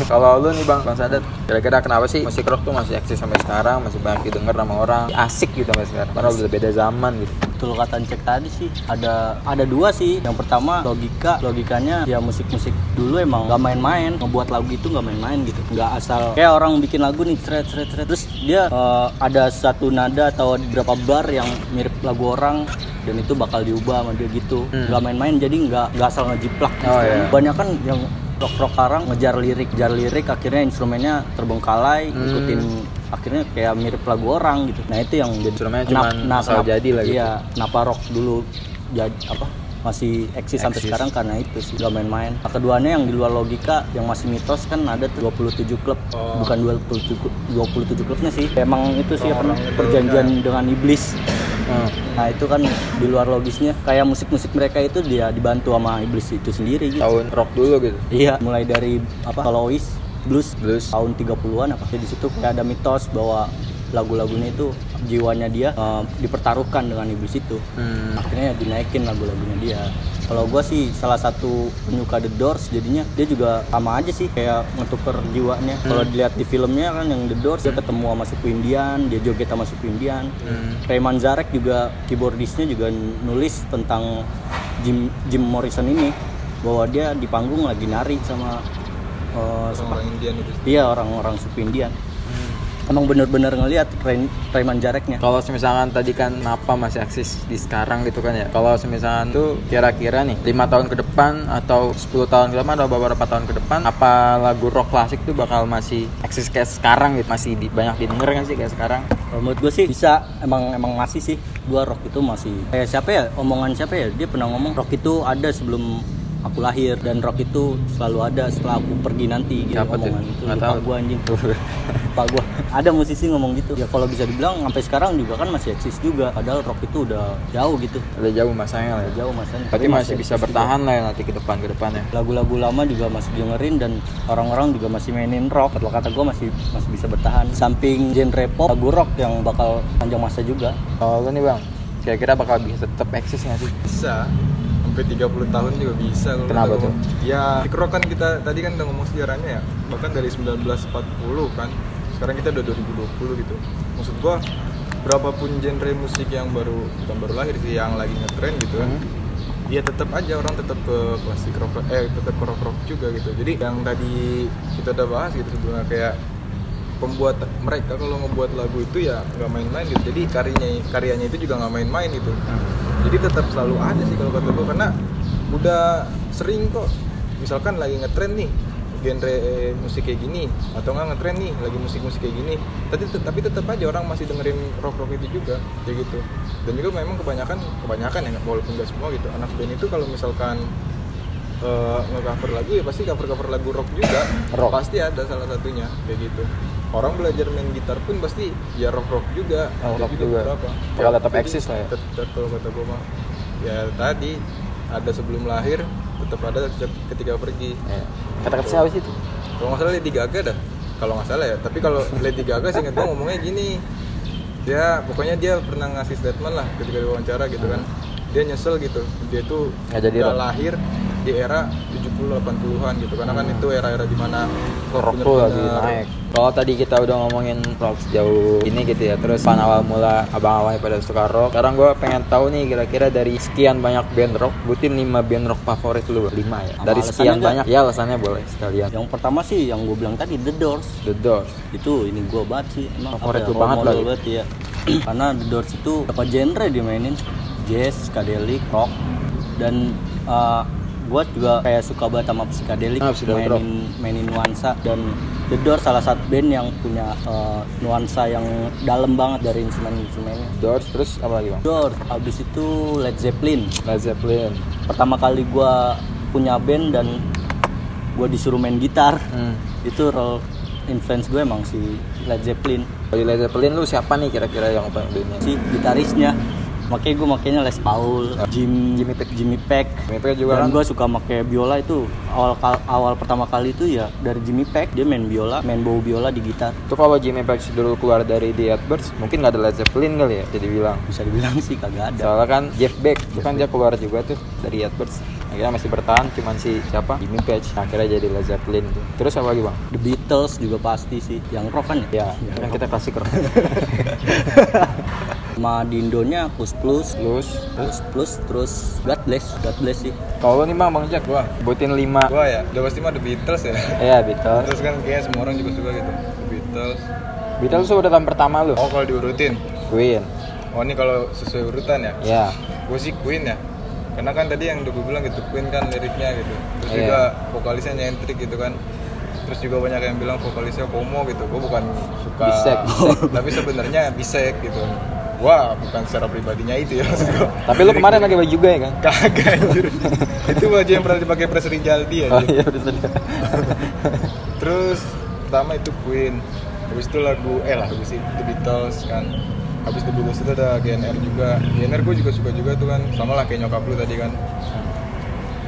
Kalau lu nih Bang, Bang Sadat, kira-kira kenapa sih musik rock tuh masih eksis sampai sekarang, masih banyak didengar sama orang, asik gitu sampai sekarang. Padahal udah beda zaman gitu. Betul kata cek tadi sih ada ada dua sih. Yang pertama logika logikanya ya musik-musik dulu emang nggak main-main ngebuat lagu itu nggak main-main gitu nggak asal kayak orang bikin lagu nih seret seret seret terus dia eh, ada satu nada atau beberapa bar yang mirip lagu orang dan itu bakal diubah sama dia gitu nggak main-main jadi nggak nggak asal ngejiplak Hmm. Oh, iya. banyak kan yang rock rock sekarang ngejar lirik ngejar lirik akhirnya instrumennya terbengkalai Hmm. ikutin akhirnya kayak mirip lagu orang gitu. Nah itu yang jadi Instrumennya cuman nah, asal kenapa- jadi lah gitu. iya kenapa rock dulu jadi apa masih eksis sampai sekarang karena itu sih gak main-main. Nah, keduanya yang di luar logika yang masih mitos kan ada tuh 27 klub. Oh. bukan 27 klub- 27 klubnya sih. Emang itu sih apa namanya, itu perjanjian dengan iblis Hmm. nah itu kan di luar logisnya kayak musik-musik mereka itu dia dibantu sama iblis itu sendiri gitu Tahun rock dulu gitu. Iya, mulai dari apa solois, blues, Blues. tahun 30-an apa. Jadi di situ kayak ada mitos bahwa lagu-lagunya itu jiwanya dia eh, dipertaruhkan dengan iblis itu. Hmm. Akhirnya dinaikin lagu-lagunya dia. Kalau gua sih salah satu penyuka The Doors jadinya dia juga sama aja sih kayak ngetuker jiwanya. Kalau dilihat di filmnya kan yang The Doors dia ketemu sama suku Indian, dia joget sama suku Indian. Hmm. Ray Manzarek juga keyboardisnya juga nulis tentang Jim Jim Morrison ini bahwa dia di panggung lagi nari sama uh, orang-orang Indian itu iya orang-orang suku Indian. Emang bener-bener ngelihat Ray Manzareknya. Kalau misalkan tadi kan apa masih eksis di sekarang gitu kan ya. Kalau misalkan tuh kira-kira nih lima tahun ke depan atau 10 tahun ke depan atau beberapa tahun ke depan apa lagu rock klasik tuh bakal masih eksis kayak sekarang gitu masih di, banyak didengar kan sih kayak sekarang. Kalau menurut gue sih bisa emang emang masih sih gua rock itu masih kayak siapa ya omongan siapa ya dia pernah ngomong rock itu ada sebelum aku lahir dan rock itu selalu ada setelah aku pergi nanti gitu Siapa omongan. Itu lupa tahu. gua anjing. Lupa gua. Ada musisi ngomong gitu. Ya kalau bisa dibilang sampai sekarang juga kan masih eksis juga. Padahal rock itu udah jauh gitu. Udah jauh masanya lah udah ya. jauh masanya. Tapi masih bisa eksis bertahan lah ya nanti ke depan ke depannya. juga. lagu-lagu lama juga masih dengerin dan orang-orang juga masih mainin rock. Kalau kata gua masih masih bisa bertahan. Samping genre pop lagu rock yang bakal panjang masa juga. Kalau lu nih bang, kira-kira bakal bisa tetap eksis nggak sih? bisa sampai 30 tahun juga bisa kalau Kenapa tuh? ya rock kan kita tadi kan udah ngomong sejarahnya ya bahkan dari 1940 kan sekarang kita udah 2020 gitu. Maksud gua berapapun genre musik yang baru bukan baru lahir sih yang lagi ngetren gitu kan Hmm. ya tetap aja orang tetap ke klasik rock eh tetap ke rock rock juga gitu. Jadi yang tadi kita udah bahas gitu sebelumnya kayak pembuat mereka kalau ngebuat lagu itu ya nggak main-main gitu. Jadi karyanya karyanya itu juga nggak main-main gitu jadi tetap selalu ada sih kalau kata gue karena udah sering kok. Misalkan lagi ngetren nih genre eh, musik kayak gini atau nggak ngetren nih lagi musik-musik kayak gini tapi tapi tetap aja orang masih dengerin rock rock itu juga kayak gitu. Dan juga memang kebanyakan kebanyakan ya walaupun nggak semua gitu anak band itu kalau misalkan eh, nge-cover lagu ya pasti cover-cover lagu rock juga. Rock. pasti ada salah satunya kayak gitu orang belajar main gitar pun pasti ya rock rock juga Oh, rock juga. beberapa. Bakal tetap eksis lah ya. tetap kalau kata gue mah ya tadi ada sebelum lahir tetap ada ketika pergi Ya. Kata-kata siapa sih itu? kalau nggak salah Lady Gaga dah kalau nggak salah ya tapi kalau Lady Gaga sih gue ngomongnya gini dia pokoknya dia pernah ngasih statement lah ketika diwawancara gitu kan dia nyesel gitu dia tuh Nggak jadi lahir di era 70 80-an gitu karena kan itu era-era di mana rock tuh lagi naik. Kalau tadi kita udah ngomongin rock sejauh ini gitu ya, terus pan awal mula abang-abangnya pada suka rock. Sekarang gue pengen tahu nih kira-kira dari sekian banyak band rock, butin 5 band rock favorit lu, 5 ya. Sama Dari sekian banyak, ya alasannya boleh sekalian. yang pertama sih yang gue bilang tadi The Doors The Doors. itu ini gue banget sih emang Favorit lu banget lagi. banget ya karena The Doors itu apa genre dimainin jazz, psychedelic, rock dan gue juga kayak suka banget sama psychedelic Ah, mainin mainin nuansa dan The Doors salah satu band yang punya uh, nuansa yang dalam banget dari instrumen-instrumennya Doors terus apa lagi bang? Doors abis itu Led Zeppelin Led Zeppelin. pertama kali gue punya band dan gue disuruh main gitar Hmm. itu role influence gue emang si Led Zeppelin Dari Led Zeppelin lu siapa nih kira-kira yang ini? si gitarisnya makanya gue makainya Les Paul Jim Jimmy Page. Jimmy Page Jimmy Page juga dan kan? gue suka pakai biola itu awal awal pertama kali itu ya dari Jimmy Page dia main biola main bow biola di gitar Itu kalau Jimmy Page dulu keluar dari The Yardbirds, mungkin nggak ada Led Zeppelin kali ya, jadi bilang. bisa dibilang sih kagak ada Soalnya kan Jeff Beck, itu kan dia keluar juga tuh dari Yardbirds. Akhirnya masih bertahan, cuman si siapa? Jimmy Page. Akhirnya jadi Led Zeppelin tuh. Terus apa lagi bang? The Beatles juga pasti sih yang rock kan ya Ya, kan kita klasik rock. sama di Indonya Plus Plus Terus, Plus Plus terus God Bless God Bless sih kalau nih bang, bang Jack, Gua. sebutin lima. Gua ya, udah pasti mah The Beatles ya. Iya, Beatles. Terus kan kayaknya semua orang juga suka gitu. The Beatles. Beatles tuh udah tahun pertama lu. Oh kalau diurutin. Queen. Oh ini kalau sesuai urutan ya. Ya. Gue sih Queen ya. Karena kan tadi yang udah gue bilang gitu Queen kan liriknya gitu. Terus Iya. juga vokalisnya nyentrik gitu kan. Terus juga banyak yang bilang vokalisnya homo gitu. Gue bukan suka. Bisek, bisek. tapi sebenarnya bisek gitu. Wah, bukan secara pribadinya itu ya maksud gua. Tapi lu kemarin pakai baju juga ya kan? Kagak anjir. itu baju yang pernah dipakai Pres Rijaldi ya. Oh iya. Terus pertama itu Queen. Habis itu lagu eh lagu sih The Beatles kan. Habis The Beatles itu ada GNR juga. GNR gue juga suka juga tuh kan. Sama lah kayak nyokap lu tadi kan.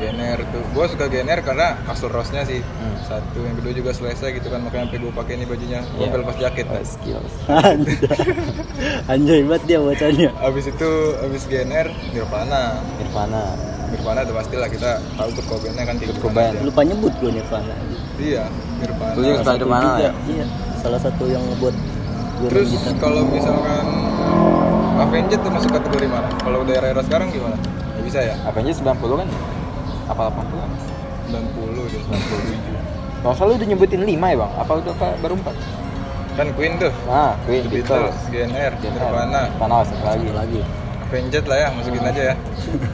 GNR tuh. Gue suka GNR karena kasur rosnya sih. Hmm. Satu, yang kedua juga selesai gitu kan. Makanya sampai gue pakai ini bajunya. Gue Iya. pas jaket. Oh, skills. anjay banget dia bacanya Habis itu habis GNR Nirvana. Nirvana. Nirvana udah pasti lah kita tahu Kurt Cobain kan Kurt Cobain. lupa nyebut gue Nirvana Iya, Nirvana. Satu Nirvana juga, ya? iya salah satu yang ngebuat Terus kalau misalkan Avenged tuh masuk kategori mana? Kalau udah era-era sekarang gimana? Nggak bisa ya? Avengers 90 kan? Apa 80 kan? 90 dan 97 Kalau salah lu udah nyebutin 5 ya bang? Apa udah apa, baru 4? Kan Queen tuh. Nah, Queen, The Beatles, Beatles, GNR, Nirvana. Nirvana satu lagi. Lagi. Avenged lah ya, masukin aja ya.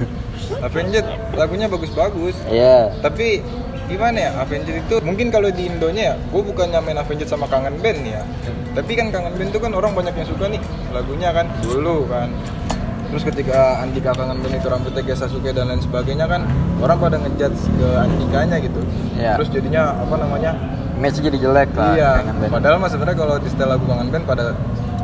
Avenged lagunya bagus-bagus. Iya. Tapi gimana ya, Avenged itu mungkin kalau di Indonya ya Gue bukan nyamain Avenged sama Kangen Band nih ya. Tapi kan Kangen Band tuh kan orang banyak yang suka nih lagunya kan Dulu kan Terus ketika Andika Kangen itu rambutnya kayak Sasuke dan lain sebagainya kan Orang pada ngejudge ke Andikanya gitu Iya. Terus jadinya apa namanya Match jadi jelek lah. iya, padahal mas sebenarnya kalau di setel lagu kangen band pada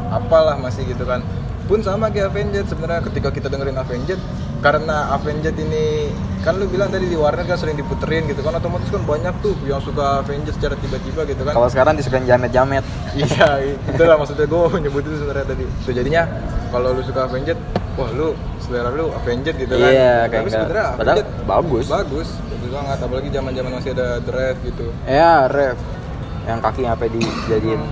apalah masih gitu kan. Pun sama kayak Avenged sebenarnya ketika kita dengerin Avenged karena Avenged ini kan lu bilang tadi di warnet kan sering diputerin gitu kan otomatis kan banyak tuh yang suka Avenged secara tiba-tiba gitu kan. Kalau sekarang disukain jamet-jamet. iya, itu lah maksudnya gue nyebut itu sebenarnya tadi. Tuh jadinya kalau lu suka Avenged, wah lu selera lu Avenged gitu kan. Iya, kayak Tapi sebenarnya Padahal bagus. Bagus, bagus banget apalagi zaman-zaman masih ada dread gitu. Ya, ref. Yang kaki apa dijadiin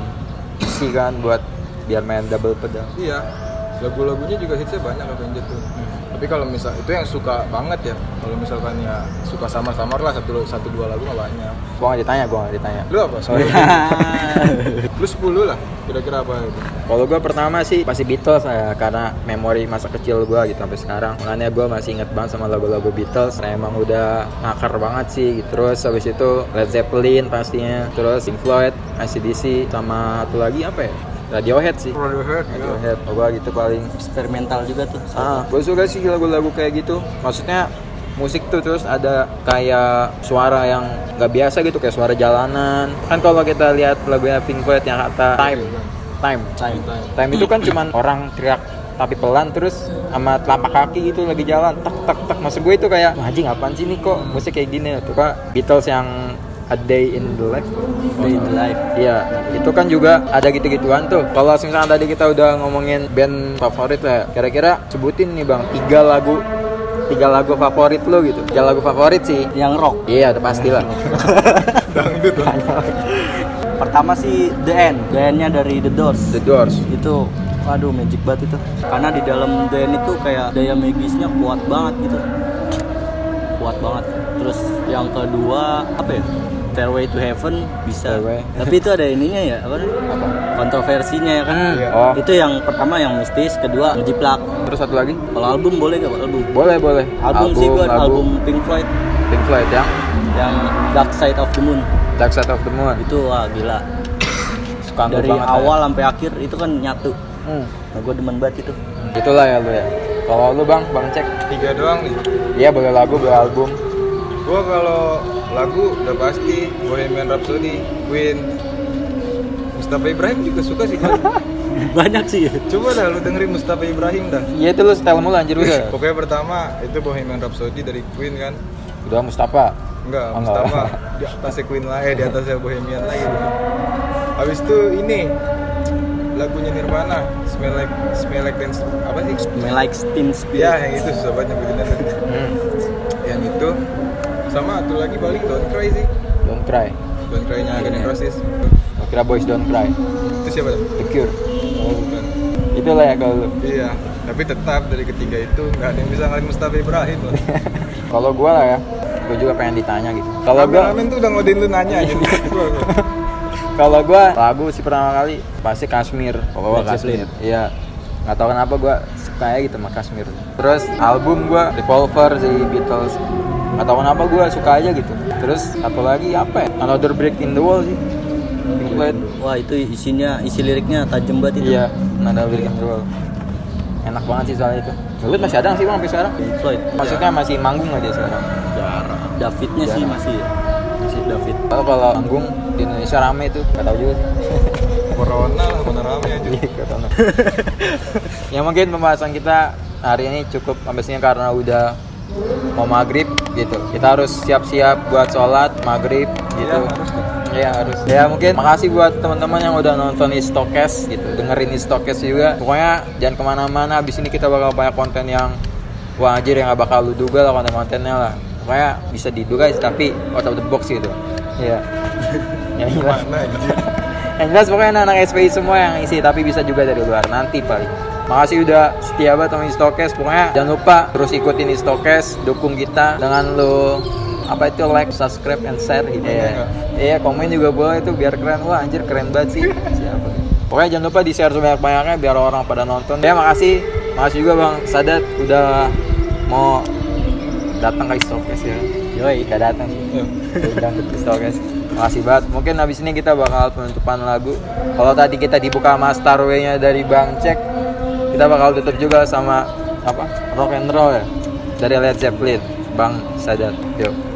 isi kan buat biar main double pedal. Iya, lagu-lagunya juga hitsnya banyak Avenged tuh. Tapi kalau misal itu yang suka banget ya. Kalau misalkan ya suka samar-samar lah satu satu dua lagu nggak banyak. Gua nggak ditanya, gua nggak ditanya. Lu apa? Sorry. Lu 10 lah. Kira-kira apa itu? Kalau gue pertama sih pasti Beatles ya karena memori masa kecil gue gitu sampai sekarang. Makanya gue masih inget banget sama lagu-lagu Beatles. Karena emang udah ngakar banget sih. gitu. Terus habis itu Led Zeppelin pastinya. Terus Pink Floyd, ACDC sama satu lagi apa ya? Radiohead sih. Radiohead. ya. Radiohead. Oh, gue gitu paling. eksperimental juga tuh Ah, gue suka sih lagu-lagu kayak gitu. Maksudnya musik tuh terus ada kayak suara yang nggak biasa gitu kayak suara jalanan. Kan kalau kita lihat lagunya Pink Floyd yang kata time, time, Time. time itu kan cuman orang teriak tapi pelan terus sama telapak kaki gitu lagi jalan tak tak tak maksud gue itu kayak "Wah, anjing apaan sih nih kok musik kayak gini tuh kak Beatles yang A Day in the Life Day in the Life. Iya, itu kan juga ada gitu-gituan tuh. Kalau misalnya tadi kita udah ngomongin band favorit lah, ya, kira-kira sebutin nih bang tiga lagu, tiga lagu favorit lo gitu. Tiga lagu favorit sih. yang rock Iya, udah pasti lah. Dangdut pertama sih The End The End-nya dari The Doors The Doors. itu aduh magic banget itu karena di dalam The End itu kayak daya magisnya kuat banget gitu kuat banget terus yang kedua apa ya Stairway to Heaven bisa Stairway. tapi itu ada ininya ya apa, apa? kontroversinya ya kan Iya. Oh, itu yang pertama yang mistis kedua jiplak terus satu lagi? kalau album boleh gak album Boleh, boleh. album, sih gua lagu album Pink Floyd Pink Floyd yang yang Dark Side of the Moon Dark Side of the Moon. itu wah gila Suka dari banget ya. awal sampai akhir itu kan nyatu Hmm. nah gue demen banget itu Itulah ya lu ya. Kalau lu bang, bang cek. Tiga doang nih. Iya boleh lagu, boleh album. Gua kalau lagu udah pasti Bohemian Rhapsody, Queen. Mustafa Ibrahim juga suka sih gua. Banyak sih. Coba dah lu dengerin Mustafa Ibrahim dah. Iya itu lu setel mulu anjir udah. Pokoknya pertama itu Bohemian Rhapsody dari Queen kan. Udah Mustafa. Enggak, Oh, enggak. Mustafa di atasnya Queen lah, eh di atasnya Bohemian lagi. Habis itu ini lagunya Nirvana, Smell Like Smell Like Teen apa sih? Smell like Teen Spirit. Ya, yang itu susah banget nyebutinnya. Lagi paling Don't Cry sih. Don't cry. Don't Cry-nya Gun N' Roses. Kira boys don't cry. Itu siapa tuh? The Cure. Oh, bukan. Itulah ya kalau lu. Iya, tapi tetap dari ketiga itu nggak ada yang bisa ngalahin Mustafa Ibrahim. Kalau gua lah ya, gua juga pengen ditanya gitu. Kalau gua Kameramen tuh udah ngodein lu nanya aja. Gua. kalau gua lagu sih pertama kali pasti Kashmir. Pokoknya Led Kashmir. Iya. Nggak tahu kenapa gua suka ya gitu sama Kashmir. Terus album gua Revolver si Beatles. Nggak tahu kenapa gua suka aja gitu. Terus satu lagi apa ya? Another Brick in the Wall sih. Pink Floyd. Wah itu isinya isi liriknya tajam banget itu. Iya, Another Brick in the Wall. Enak banget sih soal itu. Dulu masih ada nggak sih bang sampai sekarang? Pink Floyd. Maksudnya masih manggung nggak dia sekarang? Jarang. Davidnya sih Jarang. masih ya. Masih David. Kalau kalau manggung di Indonesia rame tuh, nggak tahu juga sih. Corona lah, rame aja. Iya, tahu. ya mungkin pembahasan kita hari ini cukup sampai sini karena udah mau maghrib gitu. Kita harus siap-siap buat sholat maghrib gitu. Iya, harus. Ya mungkin makasih buat teman-teman yang udah nonton Istokes gitu, dengerin Istokes juga. Pokoknya jangan ke mana-mana. Abis ini kita bakal banyak konten yang wah anjir yang gak bakal lu duga lah konten-kontennya lah. Pokoknya bisa diduga sih, tapi out of the box gitu. Iya. yang jelas, yang jelas pokoknya anak-anak SPI semua yang isi, tapi bisa juga dari luar nanti paling. Makasih udah setia banget sama Istokes. Pokoknya jangan lupa terus ikutin Istokes, dukung kita dengan lu apa itu like, subscribe, and share gitu ya. Iya, komen juga boleh itu biar keren. Wah, anjir keren banget sih. Siapa? Pokoknya jangan lupa di share sebanyak-banyaknya biar orang pada nonton. Ya, makasih. Makasih juga Bang Sadat udah mau datang ke Istokes ya. Yoi, gak datang sih. Iya. Udah ke Istokes. Makasih banget. Mungkin habis ini kita bakal penutupan lagu. Kalau tadi kita dibuka sama Starway-nya dari Bang Cek, kita bakal tutup juga sama apa? Rock and roll ya. Dari Led Zeppelin, Bang Sadat. Yuk.